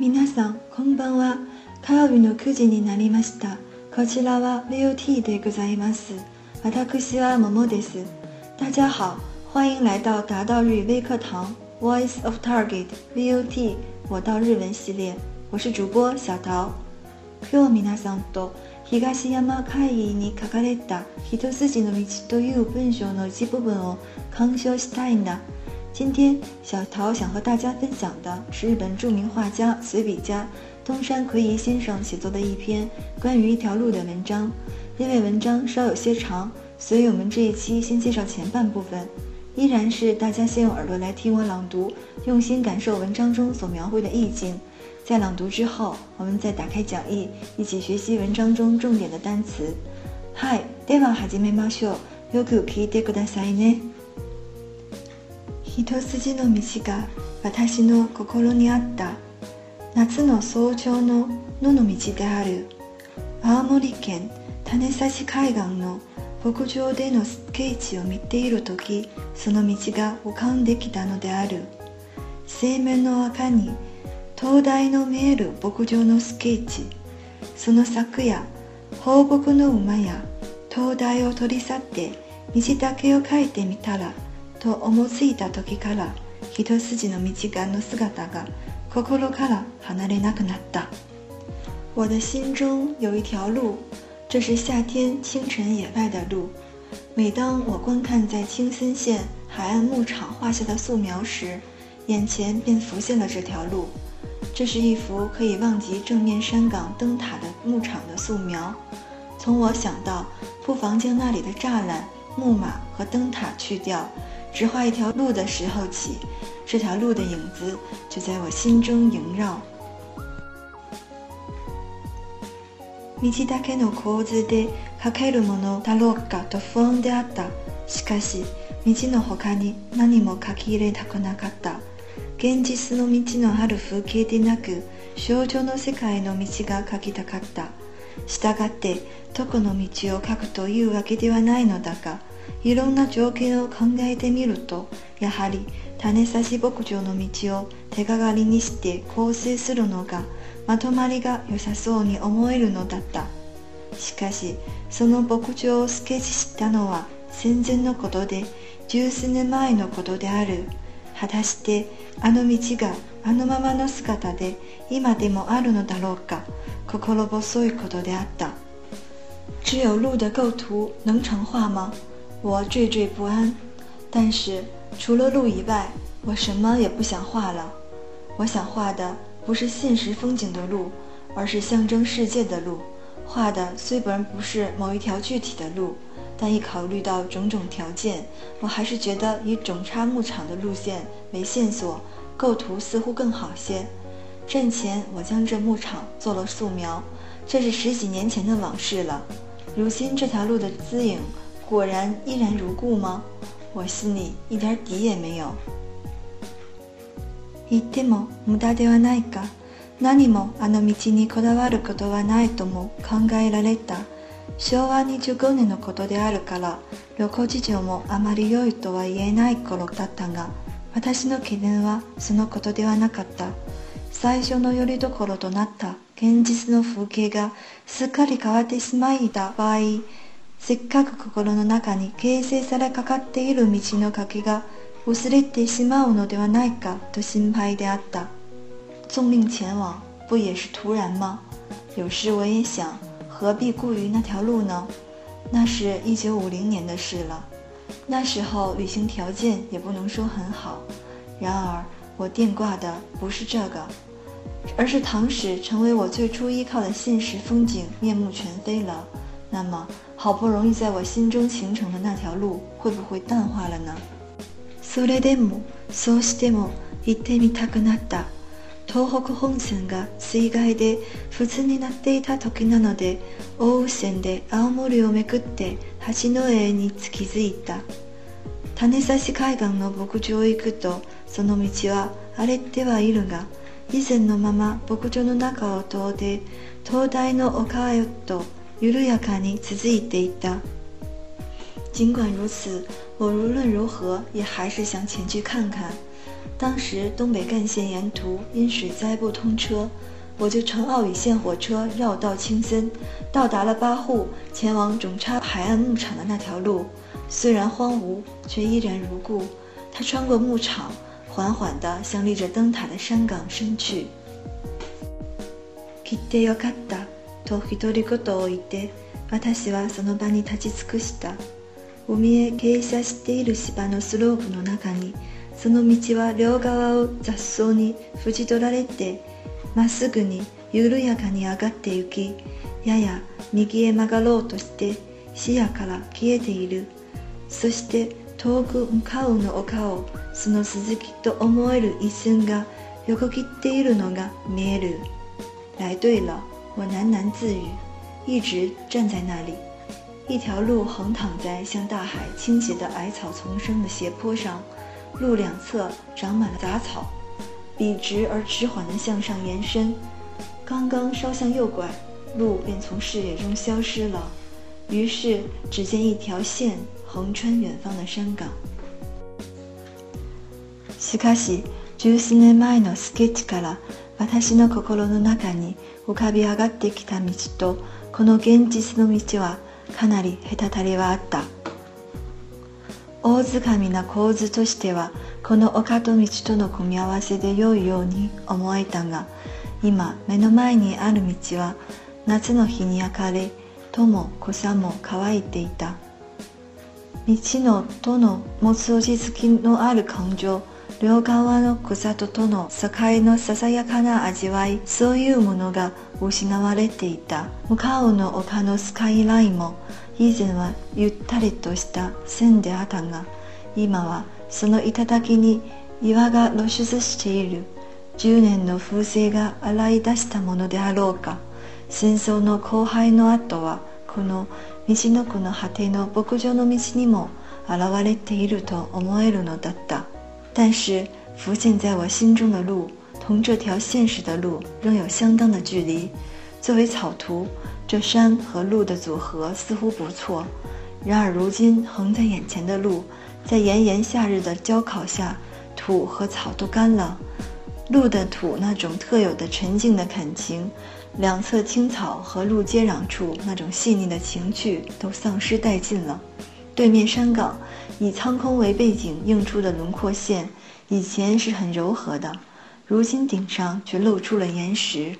皆さんこんばんは火曜日の9時になりましたこちらは VOT でございます私は桃です大家好欢迎来到达到日微课堂 Voice of Target VOT 我到日文系列我是主播小桃今日皆さんと東山会議に書かれた一筋の道という文章の一部分を鑑賞したいんだ今天小桃想和大家分享的是日本著名画家、随笔家东山奎夷先生写作的一篇关于一条路的文章。因为文章稍有些长，所以我们这一期先介绍前半部分。依然是大家先用耳朵来听我朗读，用心感受文章中所描绘的意境。在朗读之后，我们再打开讲义，一起学习文章中重点的单词。Hi，では始めましょう。よく聞いてくださいね。一筋の道が私の心にあった夏の早朝の野の道である青森県種差海岸の牧場でのスケーチを見ている時その道が浮かんできたのである青面の赤に灯台の見える牧場のスケーチその柵や放牧の馬や灯台を取り去って道だけを描いてみたらと思ついた時から、一とすの道がの姿が心から離れなくなった。我的心中有一条路，这是夏天清晨野外的路。每当我观看在青森县海岸牧场画下的素描时，眼前便浮现了这条路。这是一幅可以望及正面山岗灯塔的牧场的素描。从我想到，不妨将那里的栅栏、木马和灯塔去掉。只画一条路的时候起，这条路的影子就在我心中萦绕。道だけの構図で描けるものだろうかと不安であった。しかし、道の他に何も書き入れたくなかった。現実の道のある風景でなく、少女の世界の道が描きたかった。したがって、とこの道を描くというわけではないのだが。いろんな条件を考えてみるとやはり種差し牧場の道を手がかりにして構成するのがまとまりが良さそうに思えるのだったしかしその牧場をスケッチしたのは戦前のことで十数年前のことである果たしてあの道があのままの姿で今でもあるのだろうか心細いことであった只有路的构图能成画吗？我惴惴不安，但是除了路以外，我什么也不想画了。我想画的不是现实风景的路，而是象征世界的路。画的虽本然不是某一条具体的路，但一考虑到种种条件，我还是觉得以种插牧场的路线为线索，构图似乎更好些。阵前我将这牧场做了素描，这是十几年前的往事了。如今这条路的姿影。果然依然如故吗？我心里一点底也没有。言っても無駄ではないか何もあの道にこだわることはないとも考えられた昭和25年のことであるから旅行事情もあまり良いとは言えない頃だったが私の懸念はそのことではなかった最初の拠り所となった現実の風景がすっかり変わってしまいた場合せっかく心の中に形成されかかっている道の書きが忘れてしまうのではないかと心配であった。纵令前往，不也是徒然吗？有时我也想，何必顾于那条路呢？那是一九五零年的事了，那时候旅行条件也不能说很好。然而我电挂的不是这个，而是唐史成为我最初依靠的现实风景面目全非了。那么好不容易在我心中形成的那条路会不会淡化了呢？それでもそうしても行ってみたくなった。東北本線が水害で不通になっていた時なので奥羽線で青森をめくって八戸上にき付いた種差海岸の牧場へ行くとその道は荒れてはいるが以前のまま牧場の中を通って灯台の丘へと尽管如此，我无论如何也还是想前去看看。当时东北干线沿途因水灾不通车，我就乘奥羽线火车绕道青森，到达了八户，前往种差海岸牧场的那条路。虽然荒芜，却依然如故。它穿过牧场，缓缓地向立着灯塔的山岗伸去。と独り言を言って私はその場に立ち尽くした海へ傾斜している芝のスロープの中にその道は両側を雑草に縁取られてまっすぐに緩やかに上がってゆきやや右へ曲がろうとして視野から消えているそして遠く向かうの丘をその鈴木と思える一瞬が横切っているのが見える来对了我喃喃自语，一直站在那里。一条路横躺在向大海倾斜的矮草丛生的斜坡上，路两侧长满了杂草，笔直而迟缓地向上延伸。刚刚稍向右拐，路便从视野中消失了。于是，只见一条线横穿远方的山岗。しかし、10年前のスケッチから。私の心の中に浮かび上がってきた道とこの現実の道はかなり隔たりはあった大づかみな構図としてはこの丘と道との組み合わせで良いように思えたが今目の前にある道は夏の日に焼かれともんも乾いていた道のとの持つ落ち着きのある感情両側の草ととの境のささやかな味わいそういうものが失われていた向かうの丘のスカイラインも以前はゆったりとした線であったが今はその頂に岩が露出している10年の風情が洗い出したものであろうか戦争の荒廃の後はこの道の子の果ての牧場の道にも現れていると思えるのだった但是，浮现在我心中的路，同这条现实的路仍有相当的距离。作为草图，这山和路的组合似乎不错。然而，如今横在眼前的路，在炎炎夏日的焦烤下，土和草都干了。路的土那种特有的沉静的感情，两侧青草和路接壤处那种细腻的情趣，都丧失殆尽了。对面山岗。以苍空为背景映出的轮廓线，以前是很柔和的，如今顶上却露出了岩石。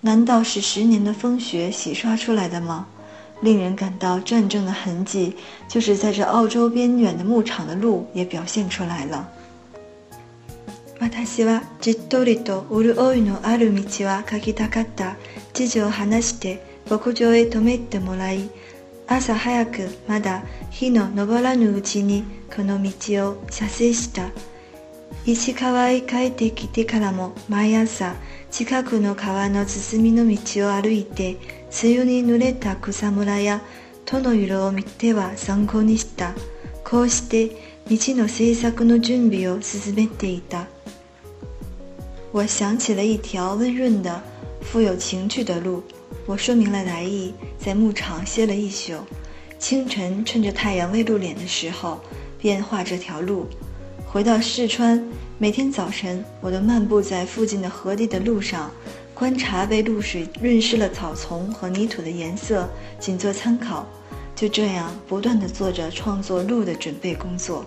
难道是十年的风雪洗刷出来的吗？令人感到战争的痕迹，就是在这澳洲边远的牧场的路也表现出来了。朝早くまだ日の昇らぬうちにこの道を射精した石川へ帰ってきてからも毎朝近くの川の進みの道を歩いて梅雨に濡れた草むらや戸の色を見ては参考にしたこうして道の制作の準備を進めていた我想起了一条温润的、富有情趣的路。我说明了来意，在牧场歇了一宿。清晨，趁着太阳未露脸的时候，便画这条路。回到四川，每天早晨，我都漫步在附近的河堤的路上，观察被露水润湿了草丛和泥土的颜色，仅做参考。就这样，不断地做着创作路的准备工作。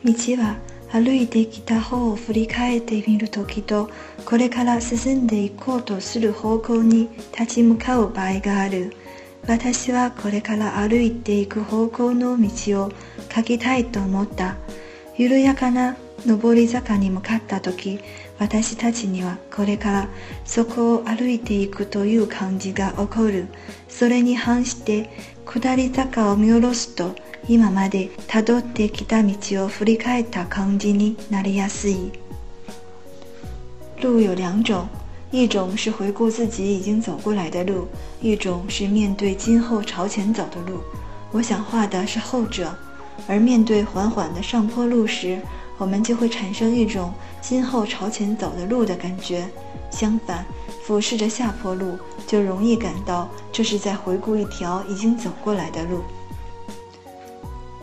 米奇瓦。歩いてきた方を振り返ってみる時とこれから進んでいこうとする方向に立ち向かう場合がある私はこれから歩いていく方向の道を書きたいと思った緩やかな上り坂に向かった時私たちにはこれからそこを歩いていくという感じが起こるそれに反して下り坂を見下ろすと今まで辿ってきた道を振り返った感じになりやすい。路有两种，一种是回顾自己已经走过来的路，一种是面对今后朝前走的路。我想画的是后者。而面对缓缓的上坡路时，我们就会产生一种今后朝前走的路的感觉。相反，俯视着下坡路，就容易感到这是在回顾一条已经走过来的路。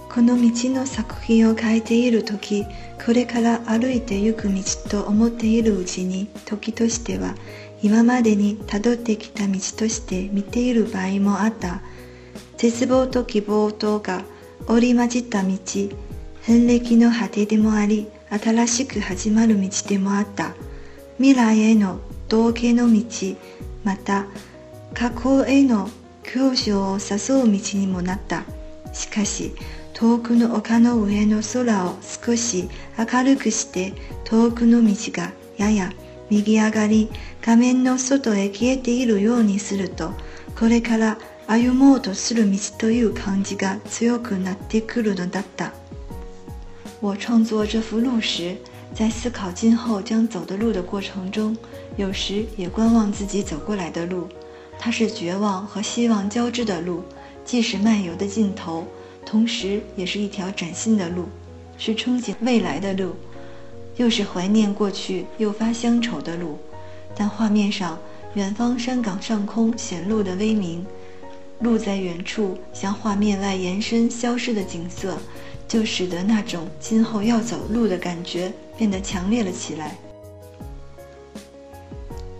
この道の作品を描いている時これから歩いて行く道と思っているうちに時としては今までにたどってきた道として見ている場合もあった絶望と希望とが織り交じった道遍歴の果てでもあり新しく始まる道でもあった未来への道化の道また過去への教授を誘う道にもなったしかし遠くの丘の上の空を少し明るくして遠くの道がやや右上がり画面の外へ消えているようにするとこれから歩もうとする道という感じが強くなってくるのだった。我创作这幅路时，在思考今后将走的路的过程中，有时也观望自己走过来的路，它是绝望和希望交织的路，即使漫游的尽头，同时也是一条崭新的路，是憧憬未来的路，又是怀念过去、诱发乡愁的路。但画面上，远方山岗上空显露的微明，路在远处向画面外延伸、消失的景色，就使得那种今后要走路的感觉变得强烈了起来。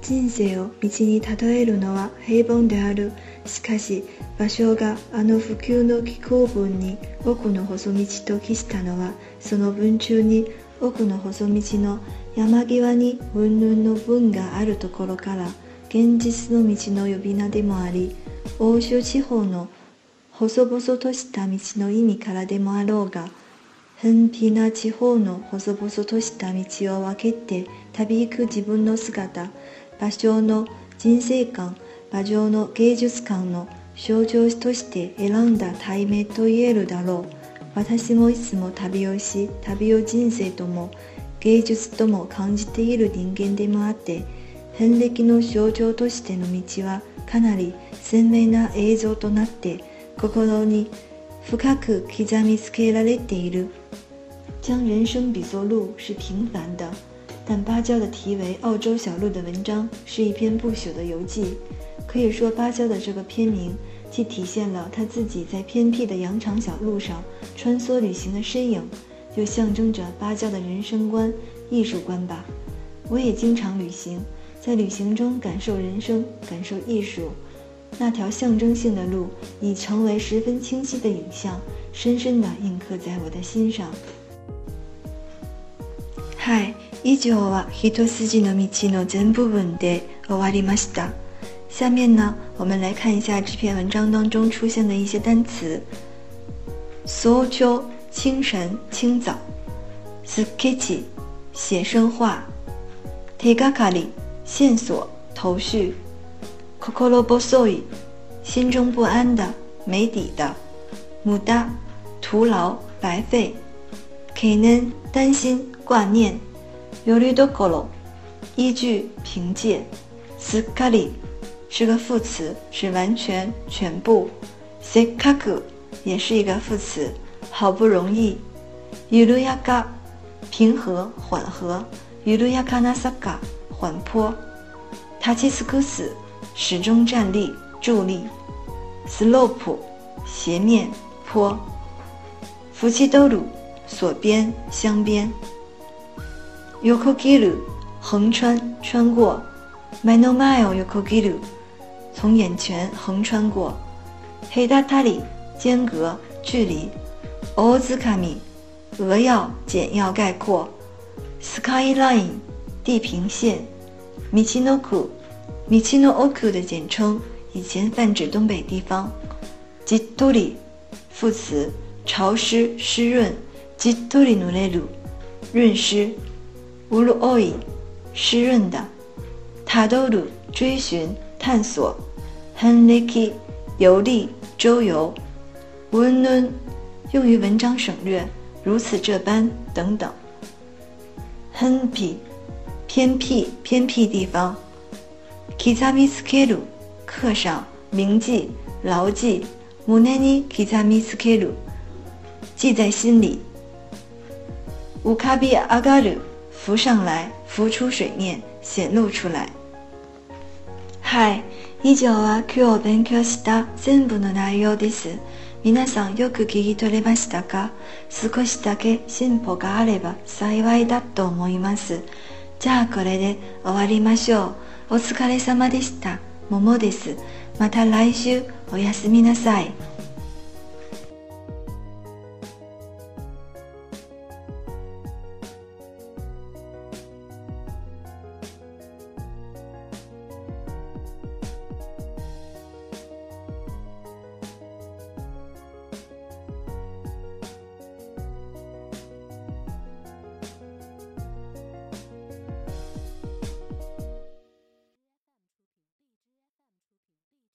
人生を道に例えるのは平凡であるしかし場所があの普及の気候文に奥の細道と記したのはその文中に奥の細道の山際に云々の文があるところから現実の道の呼び名でもあり欧州地方の細々とした道の意味からでもあろうが偏僻な地方の細々とした道を分けて旅行く自分の姿芭蕉の人生観馬上の芸術観の象徴として選んだ対面と言えるだろう私もいつも旅をし旅を人生とも芸術とも感じている人間でもあって遍歴の象徴としての道はかなり鮮明な映像となって心に深く刻みつけられている将人生比作路是平凡的但芭蕉的题为《澳洲小路》的文章是一篇不朽的游记，可以说芭蕉的这个片名既体现了他自己在偏僻的羊肠小路上穿梭旅行的身影，又象征着芭蕉的人生观、艺术观吧。我也经常旅行，在旅行中感受人生、感受艺术，那条象征性的路已成为十分清晰的影像，深深地印刻在我的心上。嗨。依旧は一筋の道の全部分で終わりました。下面呢，我们来看一下这篇文章当中出现的一些单词：そろ星辰、清早、スケッチ写生画、テガカリ线索、头绪、ココロ心中不安的、没底的、ムダ徒劳、白费、ケネ担心、挂念。よるどころ，依据凭借。スカリ是个副词，是完全全部。セカク也是一个副词，好不容易。ゆるやか平和缓和。ゆるやかな坂缓坡。タチスクス始终站立助力。slope 斜面坡。フキドルル锁边镶边。横穿、穿过，从眼前横穿过，间隔、距離、要简要概括，地平線，米 n o k u 的简称，以前泛指东北地方，副词，潮 nureru，润湿。乌鲁奥伊，湿润的；塔多鲁追寻探索；亨利基游历周游；温嫩用于文章省略，如此这般等等；亨皮偏僻偏僻地方；kizami s k e u 上铭记牢记；monani kizami s k e u 记在心里；乌卡比阿嘎鲁。浮上来，浮出水面，显露出来。はい、以上は今日勉強した全部の内容です。皆さんよく聞き取れましたか少しだけ進歩があれば幸いだと思います。じゃあこれで終わりましょう。お疲れ様でした。ももです。また来週おやすみなさい。